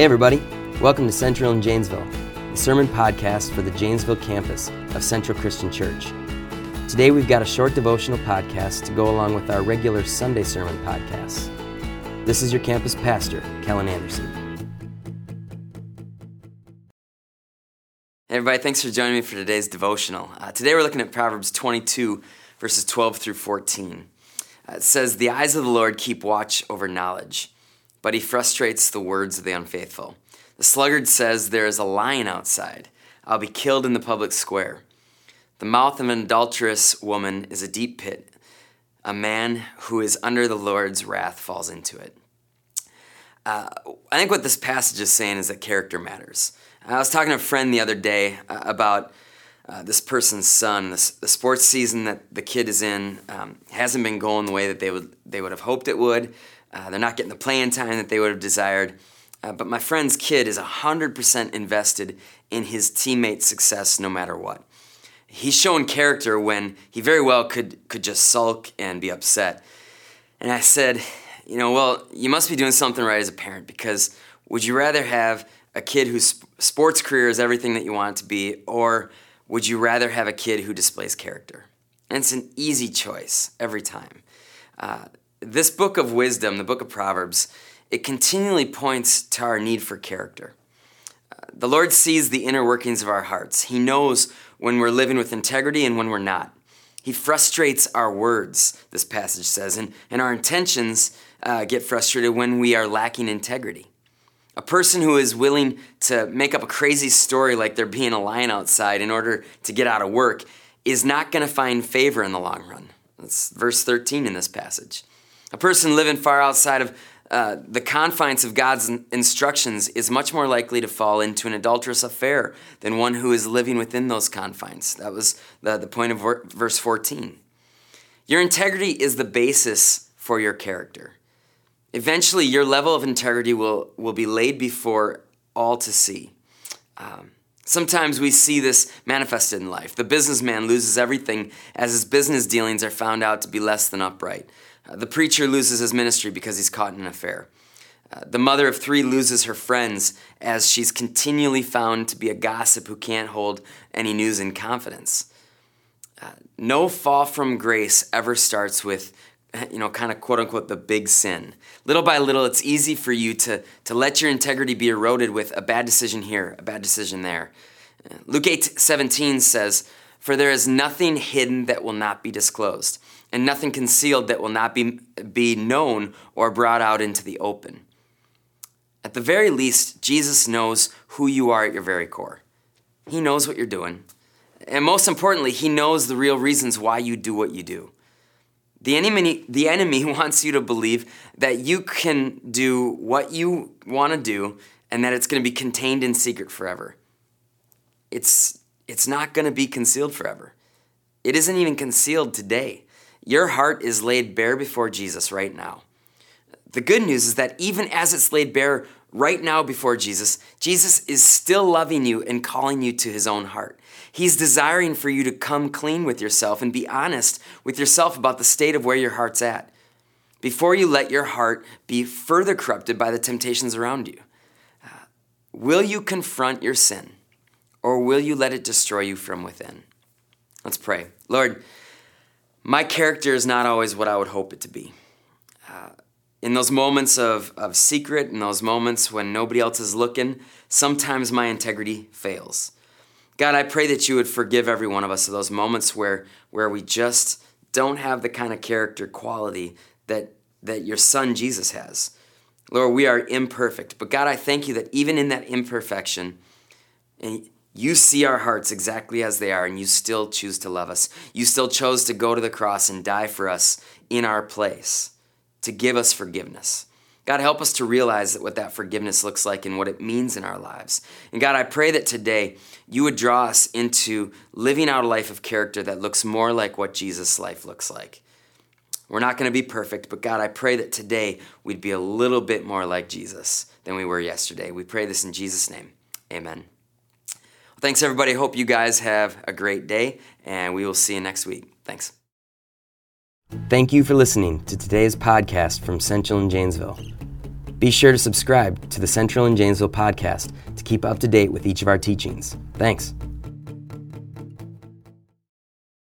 Hey, everybody. Welcome to Central in Janesville, the sermon podcast for the Janesville campus of Central Christian Church. Today, we've got a short devotional podcast to go along with our regular Sunday sermon podcasts. This is your campus pastor, Kellen Anderson. Hey, everybody. Thanks for joining me for today's devotional. Uh, today, we're looking at Proverbs 22, verses 12 through 14. Uh, it says, The eyes of the Lord keep watch over knowledge but he frustrates the words of the unfaithful. The sluggard says, There is a lion outside. I'll be killed in the public square. The mouth of an adulterous woman is a deep pit. A man who is under the Lord's wrath falls into it. Uh, I think what this passage is saying is that character matters. I was talking to a friend the other day uh, about uh, this person's son. This, the sports season that the kid is in um, hasn't been going the way that they would they would have hoped it would. Uh, they're not getting the playing time that they would have desired. Uh, but my friend's kid is 100% invested in his teammate's success no matter what. He's shown character when he very well could, could just sulk and be upset. And I said, you know, well, you must be doing something right as a parent because would you rather have a kid whose sports career is everything that you want it to be, or would you rather have a kid who displays character? And it's an easy choice every time. Uh, this book of wisdom, the book of Proverbs, it continually points to our need for character. Uh, the Lord sees the inner workings of our hearts. He knows when we're living with integrity and when we're not. He frustrates our words, this passage says, and, and our intentions uh, get frustrated when we are lacking integrity. A person who is willing to make up a crazy story like there being a lion outside in order to get out of work is not going to find favor in the long run. That's verse 13 in this passage. A person living far outside of uh, the confines of God's instructions is much more likely to fall into an adulterous affair than one who is living within those confines. That was the, the point of verse 14. Your integrity is the basis for your character. Eventually, your level of integrity will, will be laid before all to see. Um, sometimes we see this manifested in life. The businessman loses everything as his business dealings are found out to be less than upright. Uh, the preacher loses his ministry because he's caught in an affair. Uh, the mother of three loses her friends as she's continually found to be a gossip who can't hold any news in confidence. Uh, no fall from grace ever starts with, you know, kind of quote unquote the big sin. Little by little, it's easy for you to, to let your integrity be eroded with a bad decision here, a bad decision there. Luke 8 17 says, For there is nothing hidden that will not be disclosed and nothing concealed that will not be, be known or brought out into the open. At the very least, Jesus knows who you are at your very core. He knows what you're doing. And most importantly, He knows the real reasons why you do what you do. The enemy, the enemy wants you to believe that you can do what you want to do and that it's going to be contained in secret forever. It's, it's not going to be concealed forever. It isn't even concealed today. Your heart is laid bare before Jesus right now. The good news is that even as it's laid bare right now before Jesus, Jesus is still loving you and calling you to his own heart. He's desiring for you to come clean with yourself and be honest with yourself about the state of where your heart's at before you let your heart be further corrupted by the temptations around you. Uh, will you confront your sin or will you let it destroy you from within? Let's pray. Lord, my character is not always what I would hope it to be. Uh, in those moments of, of secret, in those moments when nobody else is looking, sometimes my integrity fails. God, I pray that you would forgive every one of us of those moments where, where we just don't have the kind of character quality that, that your son Jesus has. Lord, we are imperfect, but God, I thank you that even in that imperfection, and you see our hearts exactly as they are, and you still choose to love us. You still chose to go to the cross and die for us in our place, to give us forgiveness. God, help us to realize that what that forgiveness looks like and what it means in our lives. And God, I pray that today you would draw us into living out a life of character that looks more like what Jesus' life looks like. We're not going to be perfect, but God, I pray that today we'd be a little bit more like Jesus than we were yesterday. We pray this in Jesus' name. Amen. Well, Thanks, everybody. Hope you guys have a great day, and we will see you next week. Thanks. Thank you for listening to today's podcast from Central in Janesville. Be sure to subscribe to the Central in Janesville podcast to keep up to date with each of our teachings. Thanks.